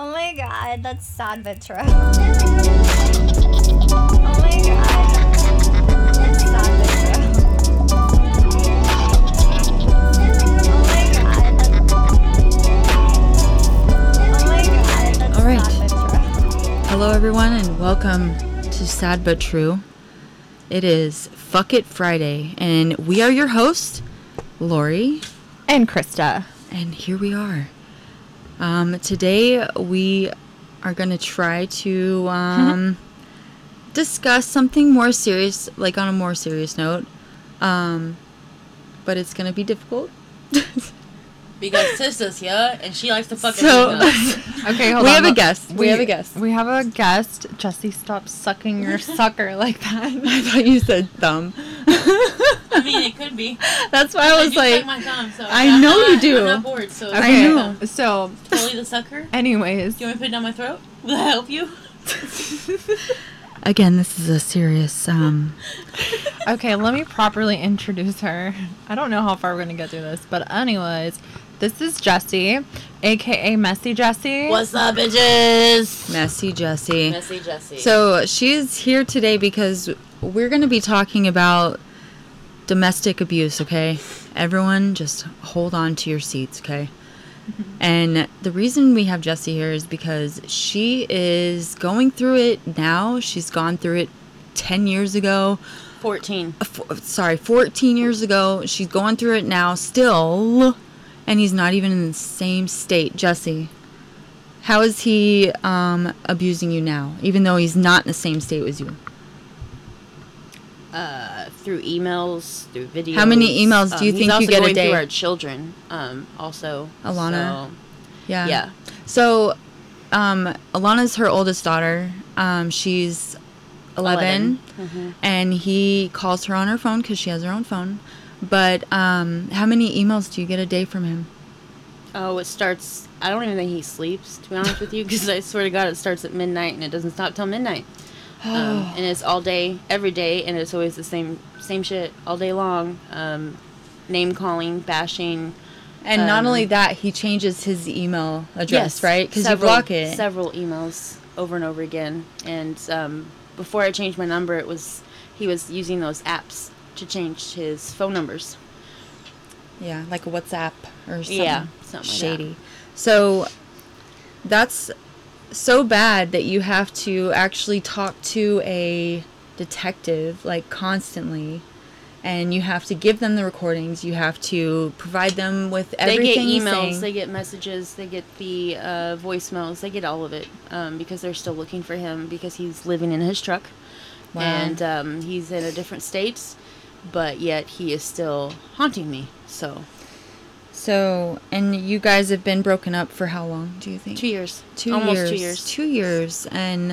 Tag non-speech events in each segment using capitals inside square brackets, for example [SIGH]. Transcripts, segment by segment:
Oh my god, that's sad but true. [LAUGHS] Oh my god. That's sad but true. Oh my god. Oh my god, All right. sad but true. Hello, everyone, and welcome to Sad But True. It is Fuck It Friday, and we are your hosts, Lori, And Krista. and here we are. Um, today, we are going to try to um, [LAUGHS] discuss something more serious, like on a more serious note. Um, but it's going to be difficult. [LAUGHS] Because sister's here and she likes to fucking So- us. [LAUGHS] Okay, hold We on. We have a guest. We have a guest. We have a guest. Jesse, stop sucking your [LAUGHS] sucker like that. I thought you said thumb. [LAUGHS] I mean, it could be. That's why I was do suck like, my thumb, so I I'm know not- you do. I'm not bored, so I Okay, know. So, Fully the sucker. Anyways, Do anyways, you want me to put it down my throat? Will that help you? again, this is a serious. Um, okay, let me properly introduce her. I don't know how far we're gonna get through this, but anyways, this is Jesse, aka Messy Jesse. What's up, bitches? messy Jessie. Messy Jessie. So she's here today because we're going to be talking about domestic abuse, okay? Everyone just hold on to your seats, okay? [LAUGHS] And the reason we have Jessie here is because she is going through it now. She's gone through it 10 years ago. 14. Uh, f- sorry, 14 years ago. She's going through it now still. And he's not even in the same state. Jesse, how is he um, abusing you now, even though he's not in the same state as you? Uh, through emails, through videos. How many emails do you Um, think you get a day? Through our children, um, also. Alana? Yeah. So, yeah. So, um, Alana's her oldest daughter. Um, she's 11, 11. Mhm. and he calls her on her phone because she has her own phone. But um, how many emails do you get a day from him? Oh, it starts. I don't even think he sleeps, to be honest with you, because I swear to God, it starts at midnight and it doesn't stop till midnight. um, and it's all day, every day, and it's always the same same shit all day long. Um, name calling, bashing. And not Um, only that, he changes his email address, Yes, right? Because you block it. Several emails over and over again. And um, before I changed my number, it was he was using those apps to change his phone numbers. Yeah, like a WhatsApp or something. Yeah, something like that. shady. So that's so bad that you have to actually talk to a detective like constantly and you have to give them the recordings you have to provide them with everything they get emails, they get messages, they get the uh, voicemails, they get all of it um, because they're still looking for him because he's living in his truck Wow. and um, he's in a different state, but yet he is still haunting me. So. So and you guys have been broken up for how long do you think? Two years, two almost years two years. two years and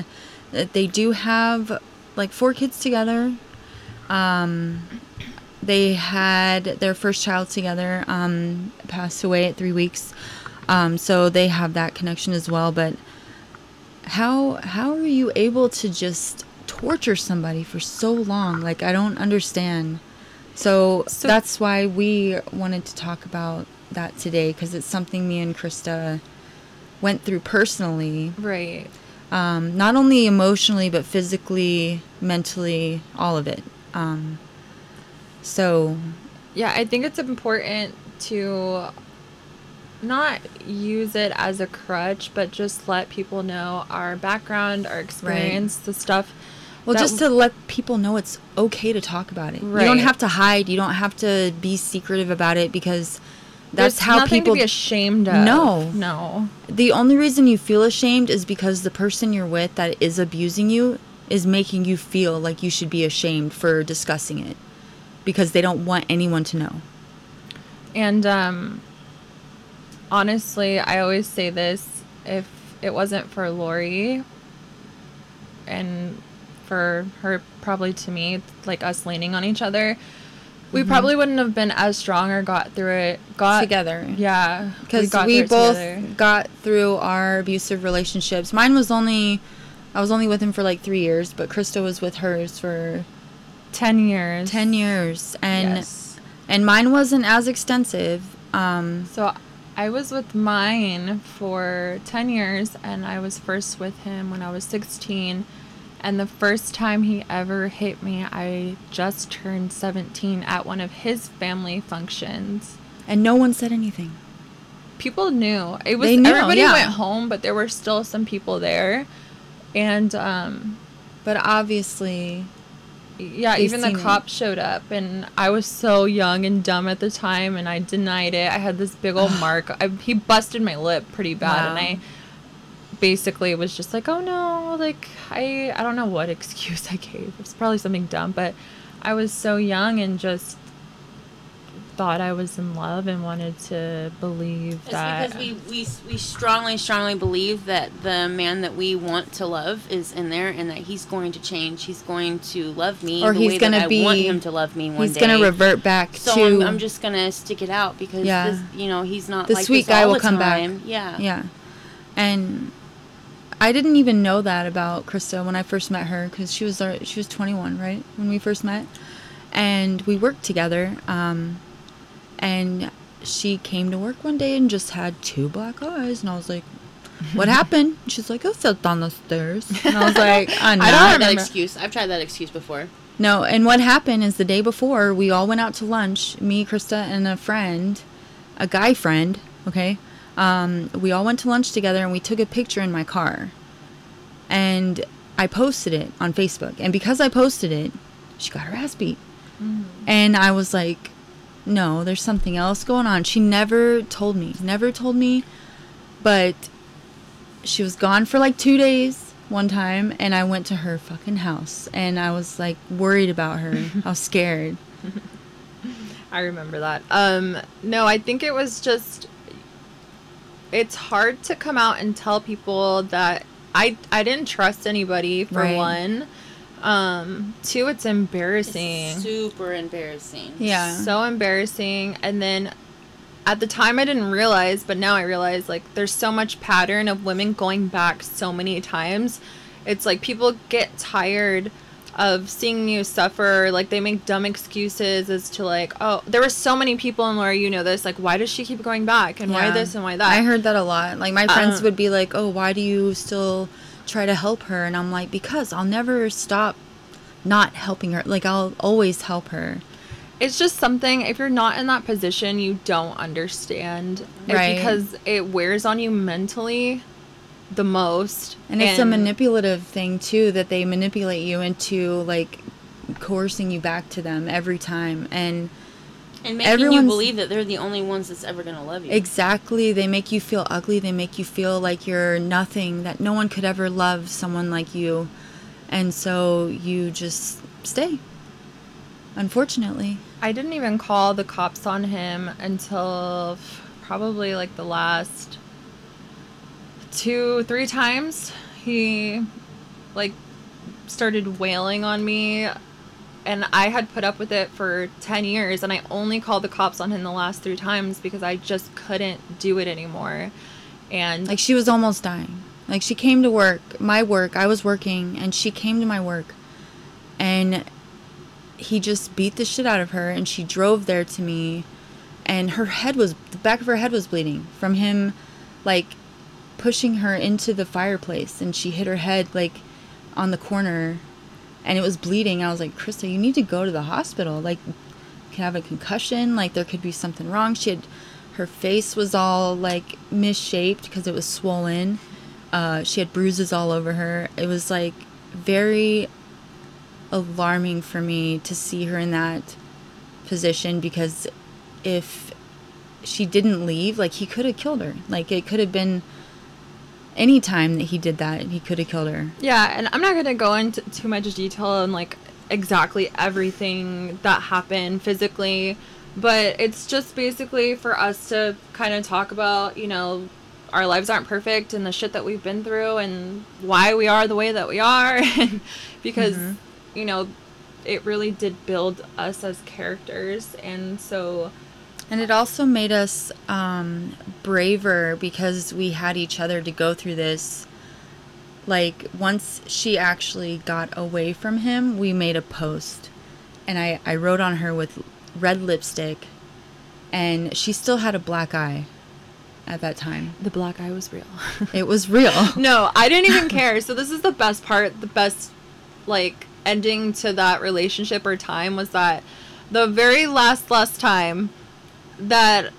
uh, they do have like four kids together. Um they had their first child together um passed away at three weeks. Um so they have that connection as well but how how are you able to just torture somebody for so long like i don't understand so, So- that's why we wanted to talk about that today because it's something me and krista went through personally right. um, not only emotionally but physically mentally all of it um, so Yeah, I think it's important to not use it as a crutch, but just let people know our background, our experience, the stuff. Well that just to let people know it's okay to talk about it you don't have to hide you don't have to be secretive about it because There's that's how nothing people to be ashamed of. No. no. the only reason you feel ashamed is because the person you're with that is abusing you is making you feel like you should be ashamed for discussing it because they don't want anyone to know And um, honestly, I always say this: if it wasn't for Lori and for her, probably to me, like us leaning on each other, we probably wouldn't have been as strong or got through it. Got together Yeah, because got we, both together. got through our abusive relationships. Mine was only, I was only with him for like three years, but Krista was with hers for ten years. ten years, and Yes. and mine wasn't as extensive. Um, So I was with mine for 10 years and I was first with him when I was 16. And the first time he ever hit me, I just turned 17 at one of his family functions. And no one said anything. People knew. It was They knew, everybody yeah. went home, but there were still some people there. And um But obviously, yeah, even the it. cops showed up, and I was so young and dumb at the time, and I denied it. I had this big old [SIGHS] mark. I, he busted my lip pretty bad, and I basically it was just like, "Oh no!" Like I, I don't know what [LAUGHS] excuse I gave. It was probably something dumb, but I was so young and just thought I was in love and wanted to believe It's that. because we, we we strongly, strongly believe that the man that we want to love is in there, and that he's going to change. He's going to love me, Or the he's way gonna that I be- want him to love me one he's day. gonna revert back So to. I'm, I'm just gonna stick it out because Yeah. this, you know he's not The like sweet this guy all will come back. time. Yeah. Yeah. And I didn't even know that about Krista when I first met her because she was our, she was 21, right, when we first met, and we worked together. Um, and she came to work one day and just had two black eyes, and I was like, "What [LAUGHS] happened?" She's like, "I fell down the stairs," and I was like, "I [LAUGHS] I don't have that excuse. I've tried that excuse before. No, and what happened is the day before we all went out to lunch, me, Krista, and a friend, a guy friend, okay? Um, we all went to lunch together and we took a picture in my car. And I posted it on Facebook. And because I posted it, she got her ass beat. And I was like, no, there's something else going on. She never told me, never told me, but she was gone for like two days one time and I went to her fucking house and I was like worried about her. [LAUGHS] I was scared. I remember that. Um, no, I think it was just. It's hard to come out and tell people that I I didn't trust anybody for Right. one. Um, two, it's It's embarrassing. super embarrassing. Yeah. So embarrassing. And then at the time I didn't realize, but now I realize like there's so much pattern of women going back so many times. It's like people get tired of seeing you suffer. Like they make dumb excuses as to like, oh, there were so many people and Laura, you know this. Like, why does she keep going back? And why this and why that? I heard that a lot. Like my friends Uh, would be like, "Oh, why do you still try to help her?" And I'm like, "Because I'll never stop not helping her. Like I'll always help her." it's just something if you're not in that position you don't understand Right. because it wears on you mentally the most And it's a manipulative thing too that they manipulate you into like coercing you back to them every time. And And making Everyone's- you believe that they're the only ones that's ever gonna love you. exactly, they make you feel ugly. They make you feel like you're nothing, that no one could ever love someone like you. And so you just stay. Unfortunately. I didn't even call the cops on him until probably like the last two, three times. He like started wailing on me and I had put up with it for 10 years and I only called the cops on him the last three times because I just couldn't do it anymore. And Like she was almost dying. Like she came to work, my work, I was working, and she came to my work. And he just beat the shit out of her and she drove there to me and her head was the back of her head was bleeding from him like pushing her into the fireplace and she hit her head like on the corner and it was bleeding. I was like, Krista, you need to go to the hospital. Like, you could have a concussion. Like, there could be something wrong. She had, her face was all like misshaped because it was swollen. Uh, she had bruises all over her. It was like very alarming for me to see her in that position because if she didn't leave, like, he could have killed her. Like, it could have been any time that he did that, he could have killed her. Yeah, and I'm not gonna go into too much detail on like exactly everything that happened physically, but it's just basically for us to kind of talk about, you know, our lives aren't perfect and the shit that we've been through and why we are the way that we are, and [LAUGHS] because mm-hmm. you know, it really did build us as characters, and so And it also made us um, braver because we had each other to go through this. Like, once she actually got away from him, we made a post. And I, I wrote on her with red lipstick. And she still had a black eye. at that time. The black eye was real. It was real. [LAUGHS] no, I didn't even care. So this is the best part. The best like ending to that relationship or time was that the very last last time that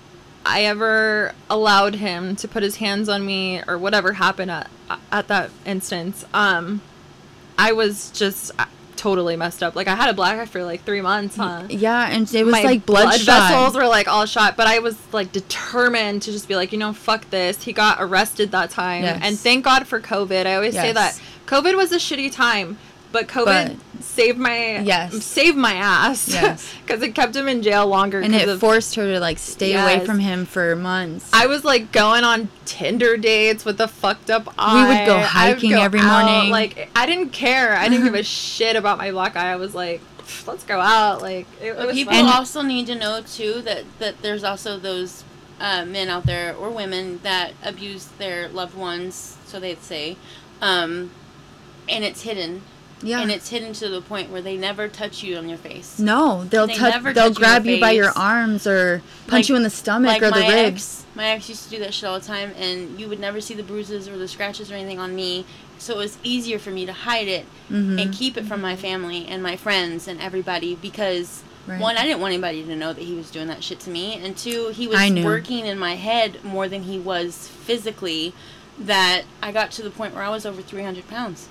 I ever allowed him to put his hands on me or whatever happened at at that instance, um, I was just uh, totally messed up. Like I had a black eye for like three months, huh? Yeah, and it was My like blood vessels were like all shot, but I was like determined to just be like, you know, fuck this. He got arrested that time, Yes. and thank God for COVID. I always say that COVID was a shitty time, but COVID saved my Yes. saved my ass. Yes. [LAUGHS] because it kept him in jail longer. and it of- forced her to like stay away from him for months. I was like going on Tinder dates with a fucked up eye. We would go I would hiking go every out, morning. Like I didn't care. I didn't give a [LAUGHS] shit about my black eye. I was like, let's go out. Like it, it was people fun. also need to know too that that there's also those uh, men out there or women that abuse their loved ones, so they'd say, um, and it's hidden. Yeah. And it's hidden to the point where they never touch you on your face. no, they'll They touch. They'll touch grab the you by your arms or punch Like- you in the stomach like or the ribs. ex, my ex used to do that shit all the time, and you would never see the bruises or the scratches or anything on me. So it was easier for me to hide it Mhm. and keep it from my family and my friends and everybody because Right. one, I didn't want anybody to know that he was doing that shit to me, and two, he was working in my head more than he was physically. That I got to the point where I was over three hundred pounds.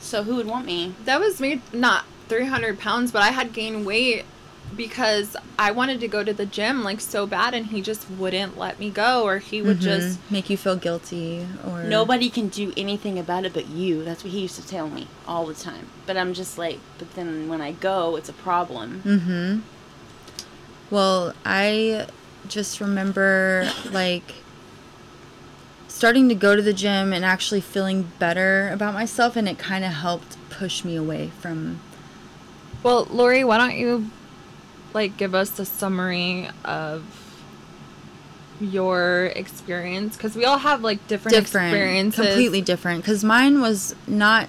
So who would want me? that was me not 300 pounds but i had gained weight because i wanted to go to the gym like so bad and he just wouldn't let me go or he would Mhm. just make you feel guilty or Nobody can do anything about it but you. That's what he used to tell me all the time. But I'm just like, but then when I go, it's a problem. Mm-hmm. Well, I just remember like starting to go to the gym and actually feeling better about myself, and it kind of helped push me away from. well lori why don't you like give us a summary of your experience? Because we all have like different, different experiences. completely different. Because mine was not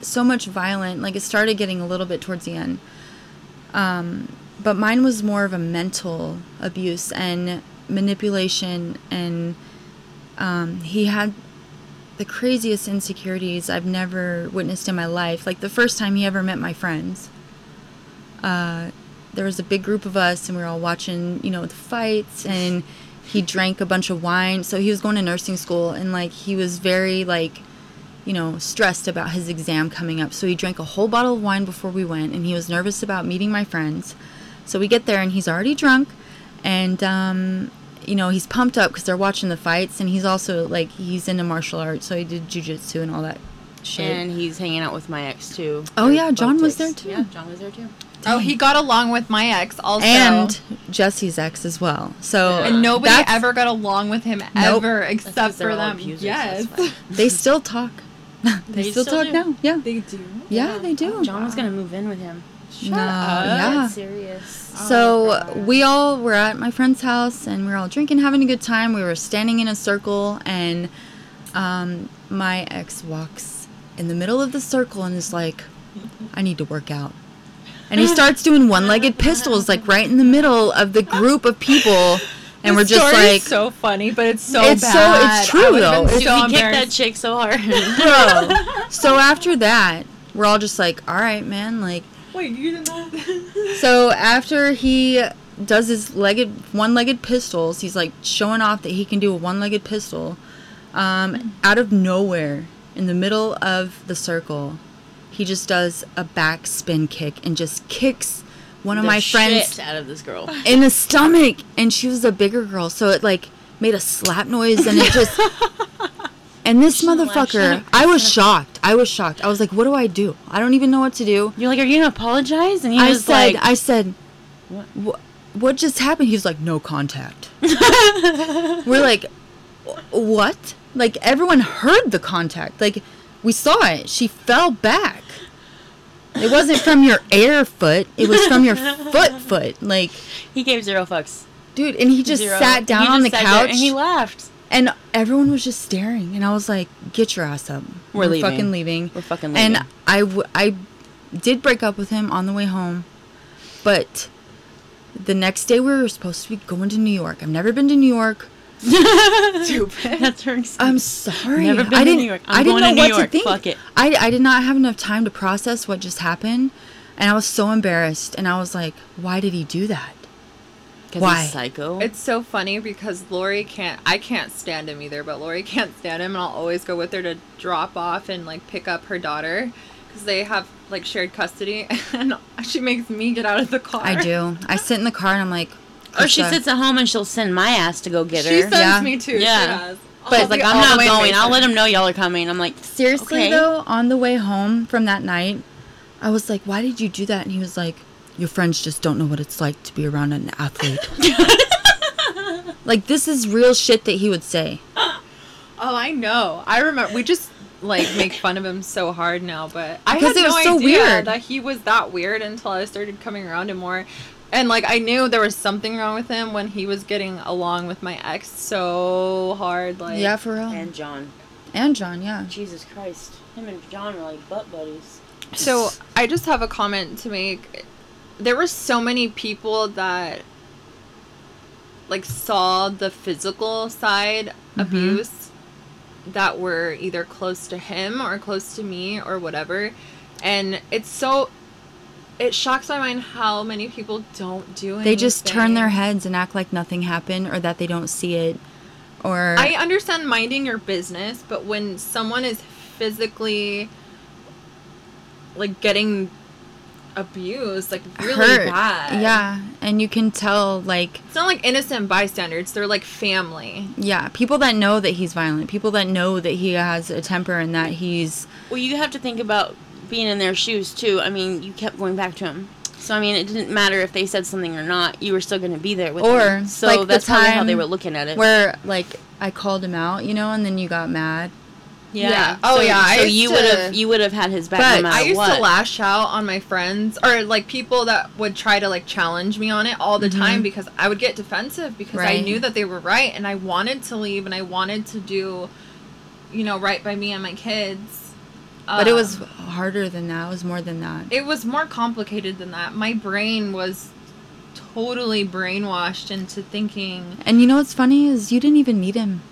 so much violent like it started getting a little bit towards the end. Um, but mine was more of a mental abuse and manipulation and um, he had the craziest insecurities i've never witnessed in my life. Like the first time he ever met my friends. Uh, there was a big group of us and we were all watching you know the fights and he drank a bunch of wine. So he was going to nursing school and like he was very like you know stressed about his exam coming up. So he drank a whole bottle of wine before we went and he was nervous about meeting my friends. So we get there and he's already drunk and um you know he's pumped up because they're watching the fights and he's also like he's into martial arts so he did jujitsu and all that shit And he's hanging out with my ex too. Oh, yeah, John was there, too. Yeah, John was there too. oh he got along with my ex also and jesse's ex as well so and nobody ever got along with him Nope. ever except for them abusers, yes [LAUGHS] they still talk [LAUGHS] they, They still, still talk do. now yeah they do yeah, they do John was gonna move in with him. No, up. yeah serious. So God. we all were at my friend's house and we were all drinking, having a good time. We were standing in a circle, and um, my ex walks in the middle of the circle and is like, "I need to work out." And he [LAUGHS] starts doing one-legged pistols, like right in the middle of the group of people, and we're just like, so funny, but it's so It's so- it's true, though. It's- so he kicked that chick so hard. "Bro." so after that, we're all just like, "All right, man, like." Wait, you did not. [LAUGHS] So after he does his legged one-legged pistols, he's like showing off that he can do a one-legged pistol. Um, out of nowhere, in the middle of the circle, he just does a back spin kick and just kicks one of The my friends out of this girl. [LAUGHS] in the stomach. And she was a bigger girl, so it like made a slap noise and it just. [LAUGHS] And this motherfucker, I was shocked. I was shocked. I was like, "What do I do? I don't even know what to do." You're like, are you gonna apologize? And he I was said, like, I said, What? what? Just happened? He was like, no contact. [LAUGHS] We're like, what? Like everyone heard the contact. Like we saw it. She fell back. It wasn't from your air foot. It was from your foot foot. Like, he gave zero fucks. dude, and he just Zero. sat down He on the there couch and he laughed. And everyone was just staring. And I was like, get your ass up. We're leaving. fucking leaving. We're fucking leaving." And. I, w- I did break up with him on the way home, but the next day we were supposed to be going to New York. I've never been to New York. [LAUGHS] Stupid. That's her excuse. I'm sorry. Never been I to didn't. New York. I'm I didn't going know to New what York. to think. Fuck it. I I did not have enough time to process what just happened, and I was so embarrassed. And I was like, "Why did he do that?" Because Why? he's psycho. It's so funny because Lori can't. I can't stand him either, but Lori [LAUGHS] can't stand him, and I'll always go with her to drop off and like pick up her daughter because they have like shared custody, [LAUGHS] and she makes me get out of the car. I do. I [LAUGHS] sit in the car and I'm like, or she sits at home and she'll send my ass to go get her. She sends Yeah. me too. Yeah. She does. But, I'll like I'm not way in going. I'll let him know y'all are coming. I'm like, Seriously Okay. though, on the way home from that night, I was like, "Why did you do that?" And he was like, "Your friends just don't know what it's like to be around an athlete." [LAUGHS] like this is real shit that he would say. Oh, I know. I remember. We just like make fun of him so hard now, but I Because had it no so idea weird. that he was that weird until I started coming around him more. And like I knew there was something wrong with him when he was getting along with my ex so hard. Like Yeah, for real. and John. And, John. John, yeah. Jesus Christ, him and John are like butt buddies. So I just have a comment to make. There were so many people that like saw the physical side mm-hmm. abuse that were either close to him or close to me or whatever. And it's so it shocks my mind how many people don't do anything. They just turn their heads and act like nothing happened or that they don't see it. Or I understand minding your business, but when someone is physically like getting abused, like really hurt. bad. Yeah, and you can tell like It's not like innocent bystanders, they're like family. yeah, people that know that he's violent, people that know that he has a temper and that he's Well, you have to think about being in their shoes too. I mean, you kept going back to him. So I mean, it didn't matter if they said something or not. You were still going to be there with him. Or, them. So like, the that's probably how they were looking at it. where like I called him out, you know, and then you got mad. Yeah. Yeah. Oh, So- yeah, So used you would have you would have had his back But no matter I used what. to lash out on my friends or like people that would try to like challenge me on it all the time because I would get defensive because I knew that they were right and I wanted to leave and I wanted to do you know right by me and my kids. But it was Um, harder than that. It was more than that. it was more complicated than that. My brain was totally brainwashed into thinking And you know what's funny is you didn't even need him.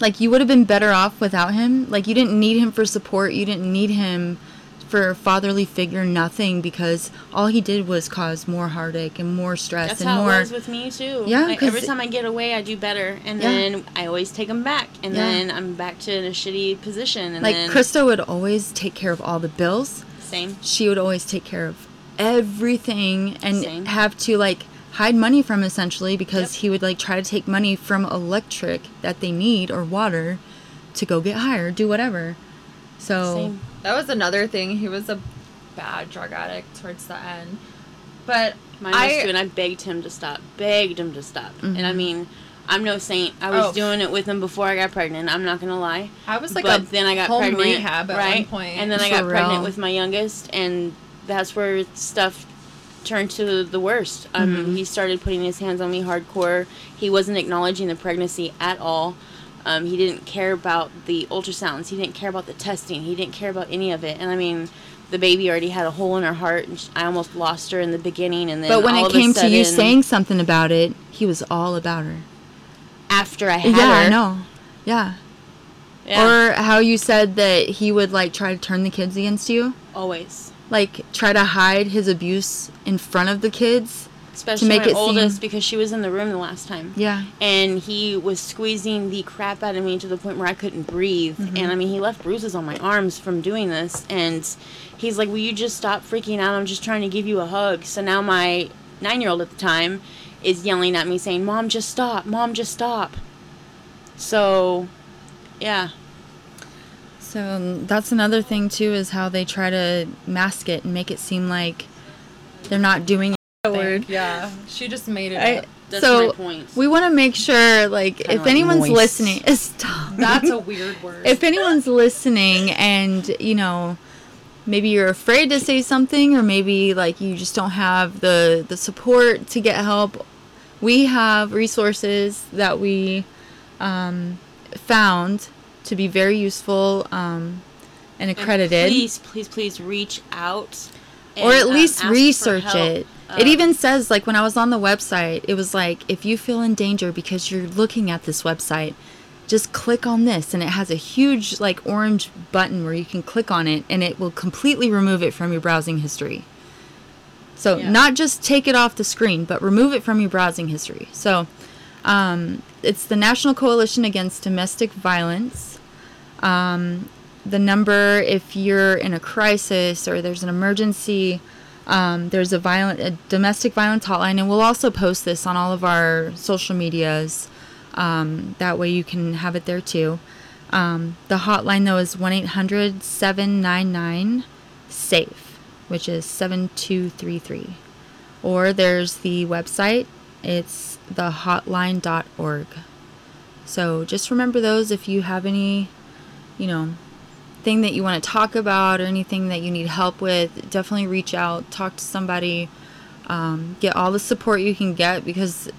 Like you would have been better off without him. Like you didn't need him for support. You didn't need him for fatherly figure. Nothing because all he did was cause more heartache and more stress That's and how more. it was with me too. Yeah, Like, every time I get away, I do better, and Yeah. then I always take them back, and Yeah. then I'm back to in a shitty position, and like then Krista would always take care of all the bills. same. She would always take care of everything and Same. have to like hide money from essentially because Yep. he would like try to take money from electric that they need or water to go get hired, do whatever. So Same. that was another thing. He was a bad drug addict towards the end. But Mine was I too, and I begged him to stop. Begged him to stop. And I Mhm. mean, I'm no saint. I was Oh. doing it with him before I got pregnant. I'm not gonna lie. I was like but a then I got home pregnant, rehab at right? one point. And then I For got pregnant with my youngest, and that's where stuff turned to the worst. Um, Mhm. He started putting his hands on me hardcore. He wasn't acknowledging the pregnancy at all. Um, he didn't care about the ultrasounds. He didn't care about the testing. He didn't care about any of it. And I mean, the baby already had a hole in her heart, and I almost lost her in the beginning. And then, But when it came to you saying something about it, he was all about her. after I had yeah, her, I know. Yeah. yeah, Or how you said that he would like try to turn the kids against you, always. Like try to hide his abuse in front of the kids. Especially make my it seem- oldest because she was in the room the last time. Yeah. and he was squeezing the crap out of me to the point where I couldn't breathe. Mm-hmm. And I mean, he left bruises on my arms from doing this. And he's like, Will you just stop freaking out? I'm just trying to give you a hug. So now my nine year old at the time is yelling at me, saying, Mom, just stop. Mom, just stop. So, yeah. So um, that's another thing too is how they try to mask it and make it seem like they're not doing the word. Yeah, she just made it. I, up. That's so my point. we want to make sure like Kinda if like anyone's moist. listening, [LAUGHS] stop. That's a weird word. if anyone's listening and you know maybe you're afraid to say something or maybe like you just don't have the the support to get help we have resources that we um, found to be very useful um, and And accredited Please, please, please reach out or at um, least research it. Um, it even says like when I was on the website, it was like if you feel in danger because you're looking at this website, just click on this and it has a huge like orange button where you can click on it and it will completely remove it from your browsing history. So Yeah. not just take it off the screen, but remove it from your browsing history. So um, it's the National Coalition Against Domestic Violence. Um, the number, if you're in a crisis or there's an emergency, um, there's a violent, a domestic violence hotline, and we'll also post this on all of our social medias. Um, that way you can have it there too. Um, the hotline though is 1 800 799 SAFE, which is 7233. Or there's the website, it's thehotline.org. So just remember those if you have any, you know, thing that you want to talk about or anything that you need help with, definitely reach out, talk to somebody, um, get all the support you can get because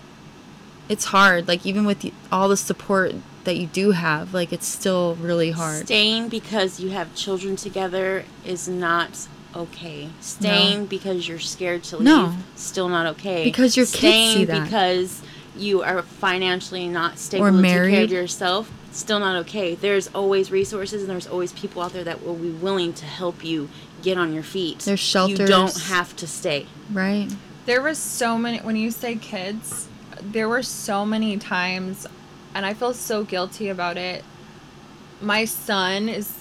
it's hard. Like, even with the, all the support that you do have, like, it's still really hard. Staying because you have children together is not okay. Staying because you're scared to leave, No. still not okay. Because your kids Staying see that. because you are financially not stable Or to take care married. of yourself, still not okay. There's always resources and there's always people out there that will be willing to help you get on your feet. There's shelters. You don't have to stay. Right? There was so many when you say kids, there were so many times and I feel so guilty about it. My son is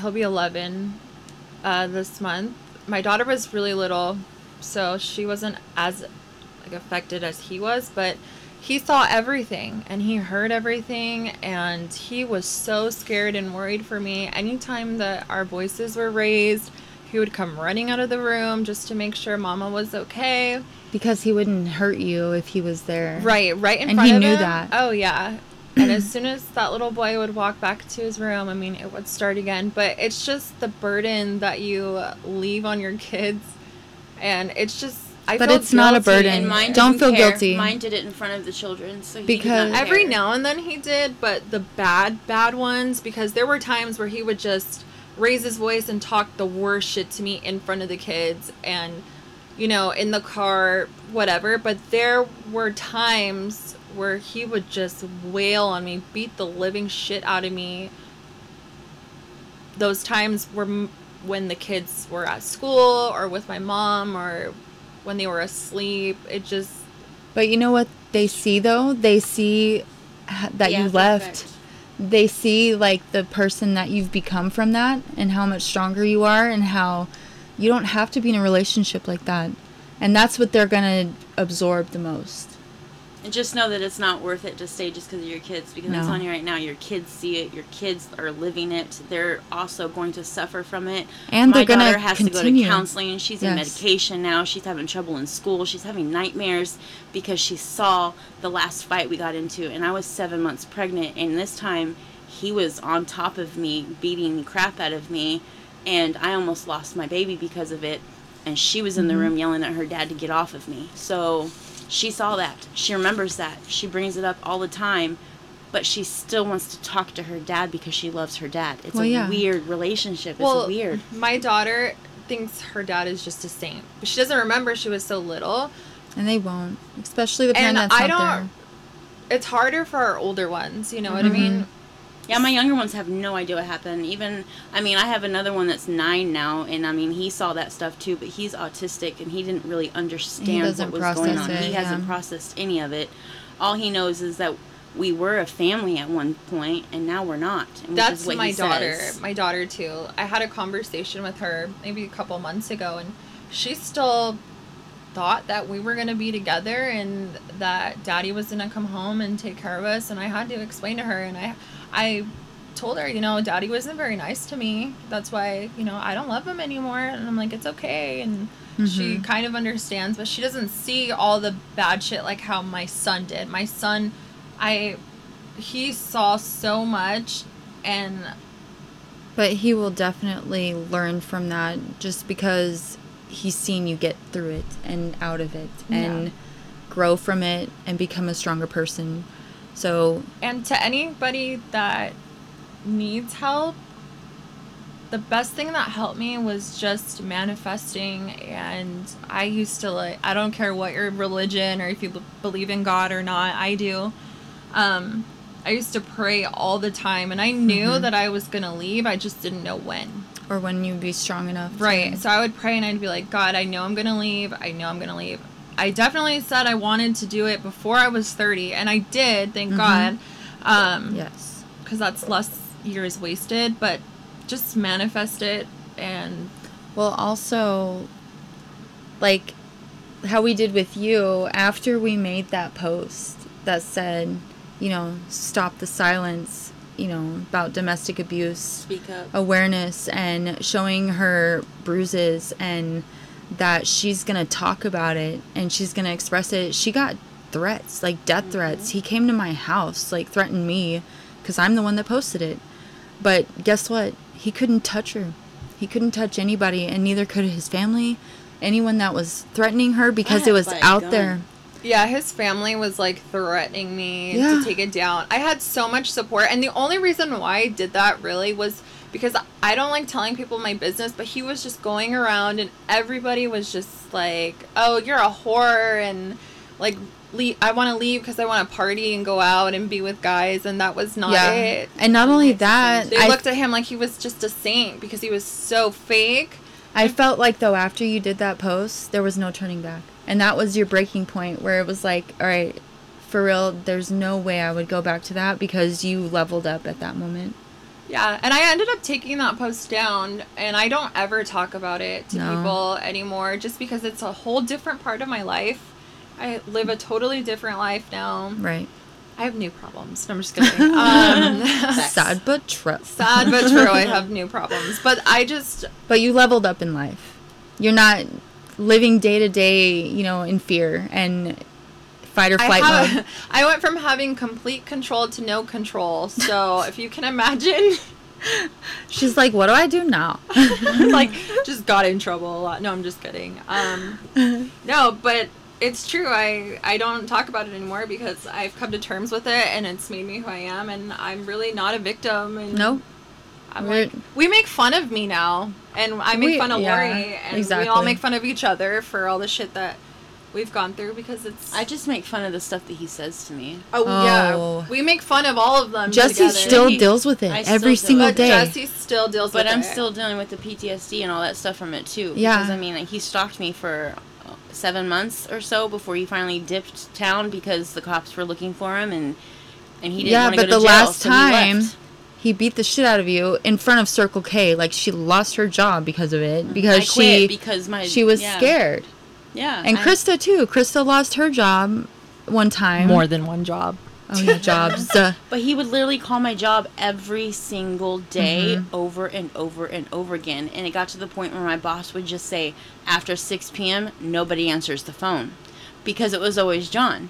he'll be 11 uh, this month. My daughter was really little, so she wasn't as like affected as he was, but he saw everything and he heard everything and he was so scared and worried for me. Anytime that our voices were raised, he would come running out of the room just to make sure mama was okay. Because he wouldn't hurt you if he was there. Right, right in And front he of knew him. that. Oh yeah. and [CLEARS THROAT] as soon as that little boy would walk back to his room, I mean, it would start again. But it's just the burden that you leave on your kids, and it's just. I But it's not a burden. And mine Don't didn't feel care. guilty. Mine did it in front of the children, so he Because- did not Every care. now and then he did, but the bad, bad ones, because there were times where he would just raise his voice and talk the worst shit to me in front of the kids and, you know, in the car, whatever. But there were times where he would just wail on me, beat the living shit out of me. Those times were m- when the kids were at school or with my mom or when they were asleep. It just, But you know what they see though? They see that The you left. effect. They see like the person that you've become from that and how much stronger you are and how you don't have to be in a relationship like that. And that's what they're going to absorb the most. And just know that it's not worth it to stay just because of your kids. Because I'm telling you right now, your kids see it. Your kids are living it. They're also going to suffer from it. And My daughter has to go to counseling. She's in medication now. She's having trouble in school. She's having nightmares because she saw the last fight we got into. And I was seven months pregnant. And this time, he was on top of me, beating the crap out of me. And I almost lost my baby because of it. And she was in the room yelling at her dad to get off of me. So she saw that. She remembers that. She brings it up all the time. But she still wants to talk to her dad because she loves her dad. It's Well, a yeah. weird relationship. It's well, weird. My daughter thinks her dad is just a saint. But she doesn't remember she was so little. And they won't, especially the parent And that's I not don't- there. It's harder for our older ones, you know what I Mm-hmm. mean? Yeah, my younger ones have no idea what happened. Even, I mean, I have another one that's nine now, and I mean, he saw that stuff too, but he's autistic and he didn't really understand what was going on. it, he hasn't yeah. processed any of it. All he knows is that we were a family at one point, and now we're not. and That's my daughter. says. My daughter too. I had a conversation with her maybe a couple months ago and she still thought that we were going to be together and that daddy was going to come home and take care of us and I had to explain to her and I I told her, you know, daddy wasn't very nice to me. That's why, you know, I don't love him anymore and I'm like it's okay and she Mm-hmm. kind of understands, but she doesn't see all the bad shit like how my son did. My son I he saw so much and But he will definitely learn from that just because he's seen you get through it and out of it and Yeah. grow from it and become a stronger person. So, And to anybody that needs help, the best thing that helped me was just manifesting and i used to like i don't care what your religion or if you b- believe in god or not i do um i used to pray all the time and i knew Mm-hmm. that i was gonna leave i just didn't know when Or when you'd be strong enough. to- right so i would pray and i'd be like god i know i'm gonna leave i know i'm gonna leave i definitely said i wanted to do it before i was 30 and i did thank god um Yes. because that's less years wasted but just manifest it and Well, also, like how we did with you after we made that post that said, you know, stop the silence, you know, about domestic abuse, Speak up. awareness, and showing her bruises and that she's going to talk about it and she's going to express it. She got threats, like death mm-hmm. threats. He came to my house, like threatened me because I'm the one that posted it. But guess what? He couldn't touch her. He couldn't touch anybody, and neither could his family, anyone that was threatening her because it was out gun. there. Yeah, his family was like threatening me Yeah. to take it down. I had so much support, and the only reason why I did that really was because I don't like telling people my business, but he was just going around, and everybody was just like, "Oh, you're a whore," and like, leave, I want to leave because I want to party and go out and be with guys, and that was not yeah, it. and not only that, They I, looked at him like he was just a saint because he was so fake. I felt like though after you did that post, there was no turning back, and that was your breaking point where it was like, all right, for real, there's no way I would go back to that because you leveled up at that moment. Yeah, and I ended up taking that post down, and I don't ever talk about it to No. people anymore just because it's a whole different part of my life. I live a totally different life now. Right. I have new problems. No, I'm just kidding. [LAUGHS] Um, Sad but true. sad but true. I have [LAUGHS] new problems, but I just But you leveled up in life. You're not living day to day, you know, in fear and fight or I, flight have, mode. [LAUGHS] I went from having complete control to no control. So if you can imagine, She's like, what do I do now? like just got in trouble a lot. No, I'm just kidding. Um, no, but it's true. I I don't talk about it anymore because I've come to terms with it, and it's made me who I am, and I'm really not a victim. And no. I'm we're- like, we make fun of me now, and I make We- fun of yeah, Lori, and we all make fun of each other for all the shit that we've gone through because it's. I just make fun of the stuff that he says to me. oh, Oh. yeah, we make fun of all of them. Jesse together. still He- deals with it I every single but day. Jesse still deals with it. But with I'm it. still dealing with the PTSD and all that stuff from it too. Yeah. Because I mean, like, he stalked me for seven months or so before he finally dipped town because the cops were looking for him and and he didn't yeah, want to but go to the jail, last so time left. he beat the shit out of you in front of Circle K. Like she lost her job because of it because I quit she because my she was yeah. scared. Yeah, And I- Krista too. Krista lost her job one time. more than one job. Oh jobs. [LAUGHS] But he would literally call my job every single day Mm-hmm. over and over and over again. And it got to the point where my boss would just say, after 6 p.m., nobody answers the phone. Because it was always John.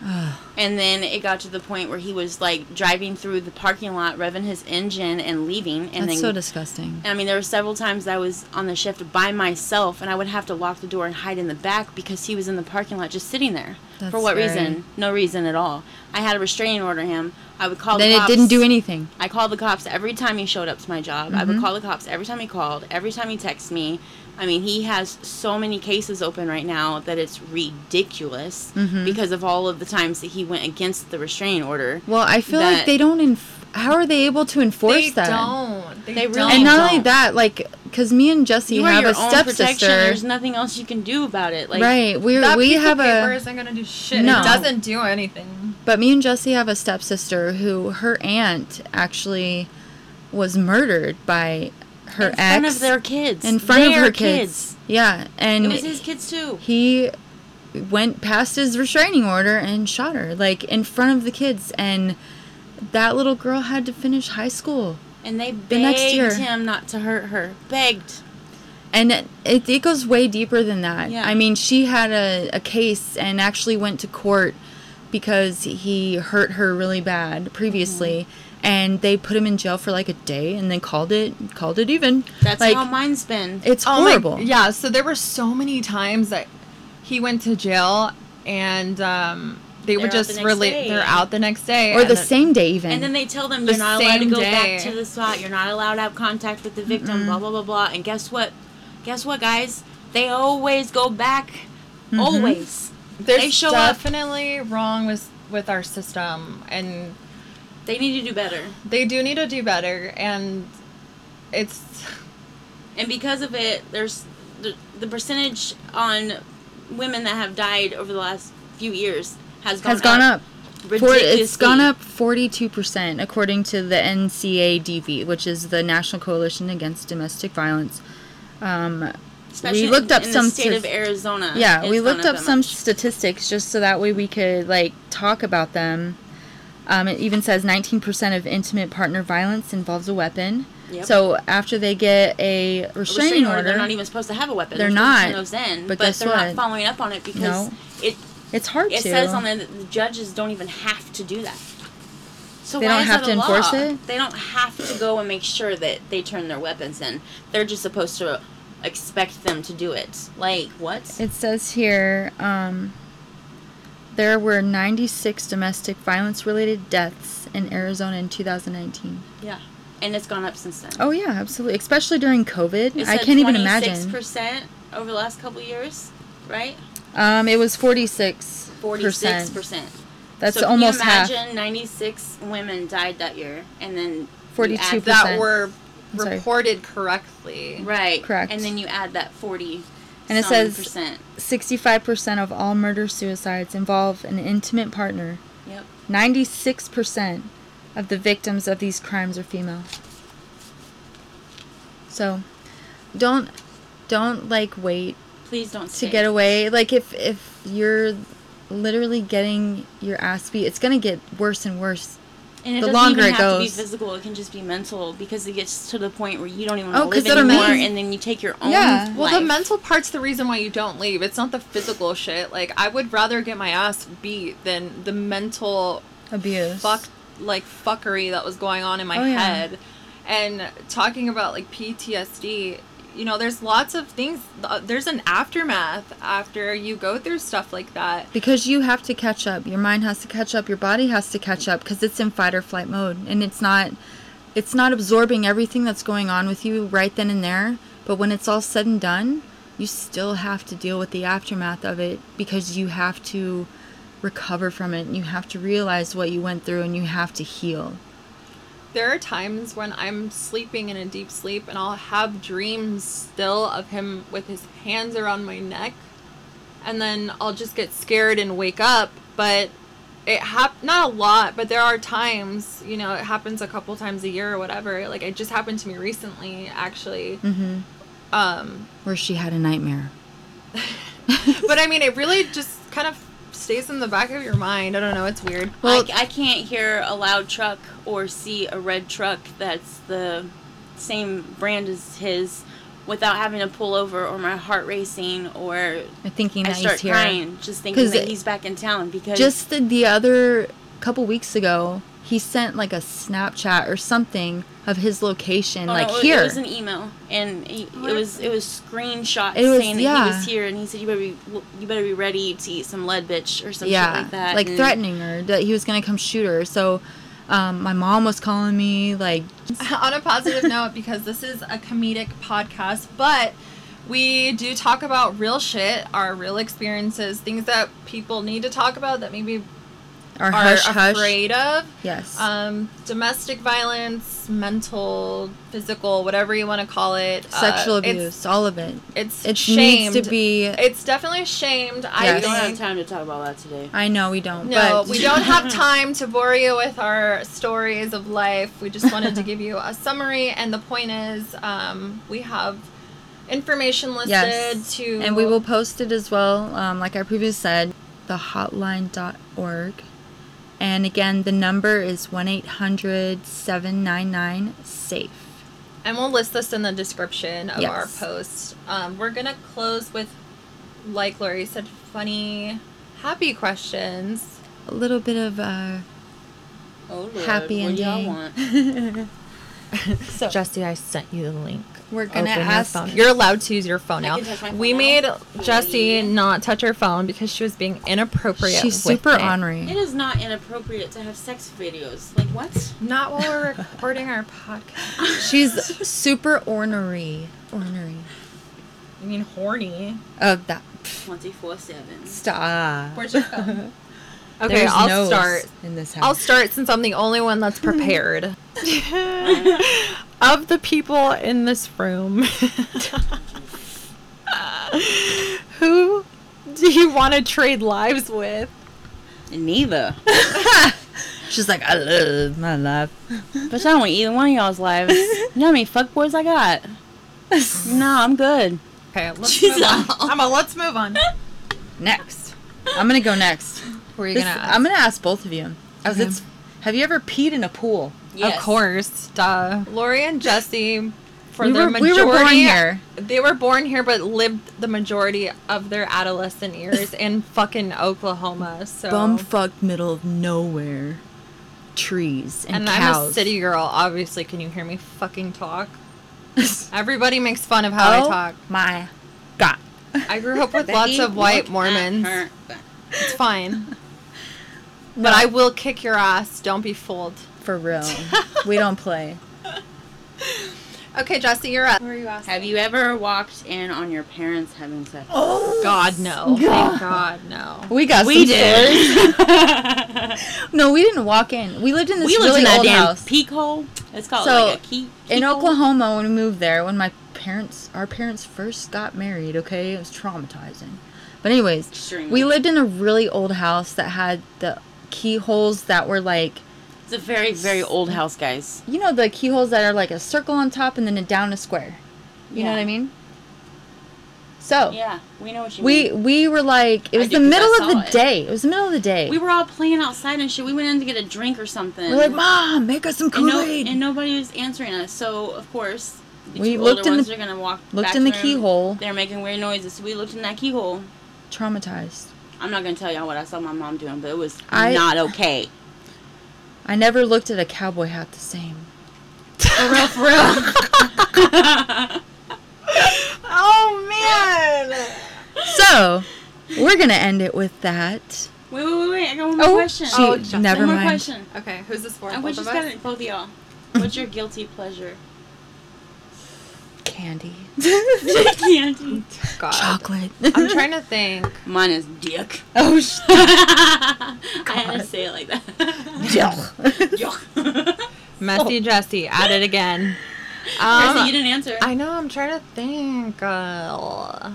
and then it got to the point where he was like driving through the parking lot, revving his engine and leaving. And That's then so disgusting. I mean, there were several times I was on the shift by myself, and I would have to lock the door and hide in the back because he was in the parking lot just sitting there. That's For what scary. reason? No reason at all. I had a restraining order him. I would call Then the it didn't do anything. I called the cops every time he showed up to my job. I would mm-hmm. call the cops every time he called, every time he texted me. I mean, he has so many cases open right now that it's ridiculous mm-hmm. because of all of the times that he went against the restraining order. Well, I feel like they don't. Enf- how are they able to enforce that? They that? don't. They, They really don't. And not only that, like, because me and Jesse You have a own protection. stepsister. There's nothing else you can do about it. Like, right. We that we piece have of paper a. isn't gonna do shit. No. It doesn't do anything. But me and Jesse have a stepsister who her aunt actually was murdered by her in ex front of their kids. in front of her kids. Yeah, and It was his kids too. he went past his restraining order and shot her like in front of the kids and that little girl had to finish high school And they The next begged year. him not to hurt her. Begged. and it, it, it goes way deeper than that Yeah. i mean she had a, a case and actually went to court because he hurt her really bad previously Mm-hmm. And they put him in jail for like a day and then called it called it even That's like how mine's been. it's Oh my- horrible yeah, so there were so many times that he went to jail and um they would They're out just the next relate. day. They're out the next day, or the then- same day even. And then they tell them you're not allowed to go day. back to the spot. You're not allowed to have contact with the victim. Blah blah blah blah. And guess what? Guess what, guys? They always go back. Mm-hmm. Always. There's they show up. definitely wrong with with our system, and They need to do better. they do need to do better. And it's And because of it, there's the, the percentage on women that have died over the last few years has gone has gone up. For, it's ridiculously. gone up 42% according to the NCADV, which is the National Coalition Against Domestic Violence. Um, Especially we looked in, up in some the state of Arizona. yeah, we looked up that some much. statistics just so that way we could like talk about them. Um, it even says 19% of intimate partner violence involves a weapon. Yep. So after they get a restraining, A restraining order, order, they're not even supposed to have a weapon. They're turn not. those in, But but, they're what? not following up on it because No. it it's hard it to. says on there that the judges don't even have to do that. So They why don't is have that to a enforce law? it? They don't have to go and make sure that they turn their weapons in. They're just supposed to expect them to do it. Like what? It says here um, there were 96 domestic violence related deaths in Arizona in 2019. yeah, and it's gone up since then. Oh, yeah, absolutely. Especially during COVID. It I can't even imagine. percent over the last couple years, right? Um, it was 46%. Forty-six percent. That's so almost can you half. imagine 96 women died that year, and then 42 add that were reported correctly. Right. Correct. And then you add that 40 And it says- percent. 65% of all murder suicides involve an intimate partner. Yep. 96% of the victims of these crimes are female. So, don't don't like wait Please don't to stay. get away. Like if if you're literally getting your ass beat, it's gonna get worse and worse. And it the doesn't longer even it have to be goes. physical. It can just be mental because it gets to the point where you don't even Oh, want to 'cause live that's what I anymore, mean. and then you take your own Yeah. Well, life. the mental part's the reason why you don't leave. It's not the physical shit. Like I would rather get my ass beat than the mental Abuse. fuck like fuckery that was going on in my Oh, yeah. head. And talking about like PTSD, you know, there's lots of things. uh, There's an aftermath after you go through stuff like that. Because you have to catch up. Your mind has to catch up. Your body has to catch up because it's in fight or flight mode, and it's not. It's not absorbing everything that's going on with you right then and there. But when it's all said and done, you still have to deal with the aftermath of it because you have to recover from it. And you have to realize what you went through, and you have to heal. There are times when I'm sleeping in a deep sleep and I'll have dreams still of him with his hands around my neck. And then I'll just get scared and wake up. But it hap- not a lot, but there are times, you know, it happens a couple times a year or whatever. Like it just happened to me recently, actually. Mm-hmm. Um, Where she had a nightmare. [LAUGHS] but I mean, it really just kind of stays in the back of your mind. I don't know. It's weird. Well- I, I can't hear a loud truck or see a red truck that's the same brand as his without having to pull over or my heart racing or I'm thinking I start he's here. crying just thinking that it- he's back in town because Just the, the other couple weeks ago, he sent like a Snapchat or something of his location, Oh, like no, here. It was an email, and he, it was it was screenshots It was- saying that yeah. he was here, and he said you better be you better be ready to eat some lead, bitch, or some yeah, shit like that. like and- threatening her that he was gonna come shoot her. So, um, my mom was calling me like, [LAUGHS] on a positive note, because this is a comedic podcast, but we do talk about real shit, our real experiences, things that people need to talk about that maybe our are hush hush. afraid of. Yes. Um, domestic violence, mental, physical, whatever you want to call it. uh, Sexual it's- abuse, all of it. It's, It shamed. needs to be. It's definitely shamed. I we don't have time to talk about that today. I know we don't. No, but we don't have [LAUGHS] time to bore you with our stories of life. We just wanted to give you a summary, and the point is, um, we have information listed Yes. to, and we will post it as well. Um, like I previously said, the hotline.org. And again, the number is 1 800 799 SAFE. and we'll list this in the description of our post. Um, we're gonna close with, like Lori said, funny, happy questions. A little bit of uh, Oh Lord, happy what y'all ending. want? [LAUGHS] so, Jesse, I sent you the link. We're gonna ask. your phone. You're allowed to use your phone I now. can touch my phone we now? made Jesse Yeah. not touch her phone because she was being inappropriate. She's with super it. ornery. It is not inappropriate to have sex videos. Like what? Not while we're [LAUGHS] recording our podcast. She's super ornery. Ornery. I mean, horny. Oh, that. Twenty four seven. Stop. Where's your phone? [LAUGHS] Okay, There's I'll no's start. in this house. I'll start since I'm the only one that's prepared. [LAUGHS] of the people in this room, [LAUGHS] who do you want to trade lives with? Neither. [LAUGHS] She's like, I love my life. But I don't want either one of y'all's lives. [LAUGHS] You know how many fuck boys I got? No, I'm good. Okay, let's move on. Emma, let's move on. Next. I'm gonna go next. Who are you This- gonna? I'm gonna ask both of you. Okay. it's. Have you ever peed in a pool? Of course, duh. Lori and Jesse, for we, their were, majority, we were born here. They were born here, but lived the majority of their adolescent years [LAUGHS] in fucking Oklahoma. So, Bumfuck middle of nowhere. Trees and, and cows. I'm a city girl. Obviously, can you hear me fucking talk? [LAUGHS] Everybody makes fun of how I Oh talk. My God. I grew up with [LAUGHS] lots of white Mormons. It's fine. No. But I will kick your ass. Don't be fooled. For real. we don't play. Okay, Jesse, you're up. Who are you asking? Have you ever walked in on your parents having sex? Oh God, no. Thank God, no. We got We some did. [LAUGHS] No, we didn't walk in. We lived in this we lived really in that old damn house. peak hole. It's called So, like a key. in key hole. Oklahoma when we moved there when my parents our parents first got married okay it was traumatizing but anyways Extremely. we lived in a really old house that had the keyholes that were like It's a very very old house, guys. you know the keyholes that are like a circle on top and then a down a square you know what i mean so Yeah, we know what you we mean. we were like it was the middle of the it. day it was the middle of the day We were all playing outside and shit. We went in to get a drink or something. we're like mom make us some and, kool-aid and nobody was answering us. So of course, the We looked in the- are gonna walk. looked in the room. keyhole They're making weird noises. So we looked in that keyhole. traumatized I'm not gonna tell y'all what I saw my mom doing, but it was I- not okay. I never looked at a cowboy hat the same for real for real Oh, man. So, we're gonna end it with that. Wait, wait, wait, wait! I got one more Oh, question. she, Oh, just- never one more mind. question. Okay, who's this for? I Both wish of just got us? it, both of y'all. [LAUGHS] What's your guilty pleasure? Candy, [LAUGHS] Candy. God. chocolate. I'm trying to think. Mine is dick. oh, sh- [LAUGHS] I had to say it like that. Yuck. [LAUGHS] Messy Jesse, at it again. Chrissy, Um, you didn't answer. I know, I'm trying to think. Uh,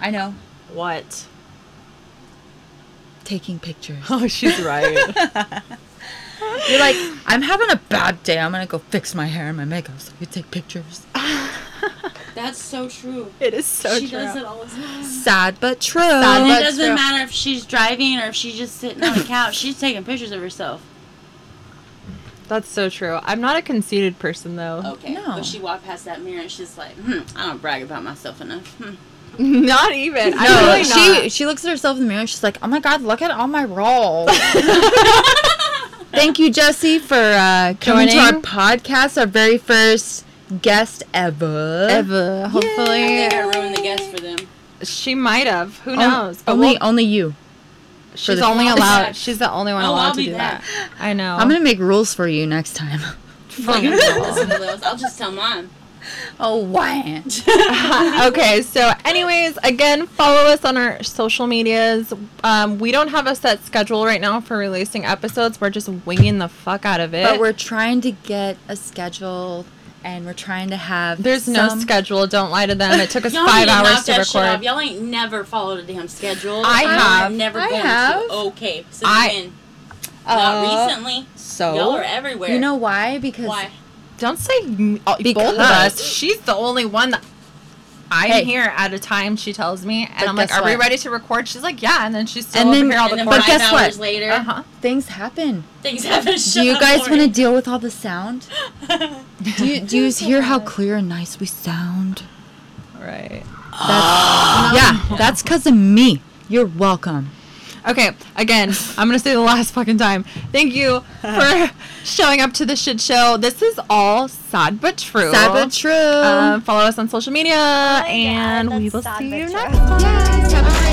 I know. what? Taking pictures. Oh, she's right. [LAUGHS] You're like, I'm having a bad day. I'm gonna go fix my hair and my makeup so you take pictures. [LAUGHS] That's so true. it is so true. she true. does it all the time. Sad but true. Sad And but it doesn't true. matter if she's driving or if she's just sitting on the couch. She's taking pictures of herself. That's so true. I'm not a conceited person though. Okay. No. But she walked past that mirror and she's like, hmm, I don't brag about myself enough. Hmm. [LAUGHS] Not even. I'm no, really she not. she looks at herself in the mirror. and She's like, "Oh my god, look at all my rolls." [LAUGHS] [LAUGHS] Thank you, Jesse, for uh, coming to our podcast. Our very first guest ever. Ever, I hopefully. think I ruined the guest for them. She might have. Who On- knows? But only, we'll- only you. She's the- only I'll allowed. back. She's the only one Oh, allowed I'll to be do back. that. I know. I'm gonna make rules for you next time. Like, I'm not listening to those. I'll just tell mom. [LAUGHS] oh, wow. [LAUGHS] [LAUGHS] okay, so anyways, again, follow us on our social medias. Um, we don't have a set schedule right now for releasing episodes. We're just winging the fuck out of it. But we're trying to get a schedule, and we're trying to have. There's no schedule. Don't lie to them. It took us five hours to that record. Y'all ain't never followed a damn schedule. I And have. I'm never I going have. to. Okay. Since I- when? Not Uh, recently. So Y'all are everywhere. You know why? Because Why? Don't say m- uh, both of Because- us. She's the only one that. I'm Hey. here at a time, she tells me, and But I'm like, guess "Are we ready to record?" She's like, "Yeah," and then she's still And over then- here all And the then But five guess hours what? later, Uh huh. things happen. things happen. [LAUGHS] Do you guys want to deal with all the sound? [LAUGHS] Do you, do you hear how clear and nice we sound? Right. That's, [GASPS] yeah, that's because of me. You're welcome. Okay, again, I'm gonna say the last fucking time. Thank you for [LAUGHS] showing up to the shit show. This is all sad but true. Sad but true. Um, follow us on social media, Oh my God, and we will see you true. next time. Yes, have a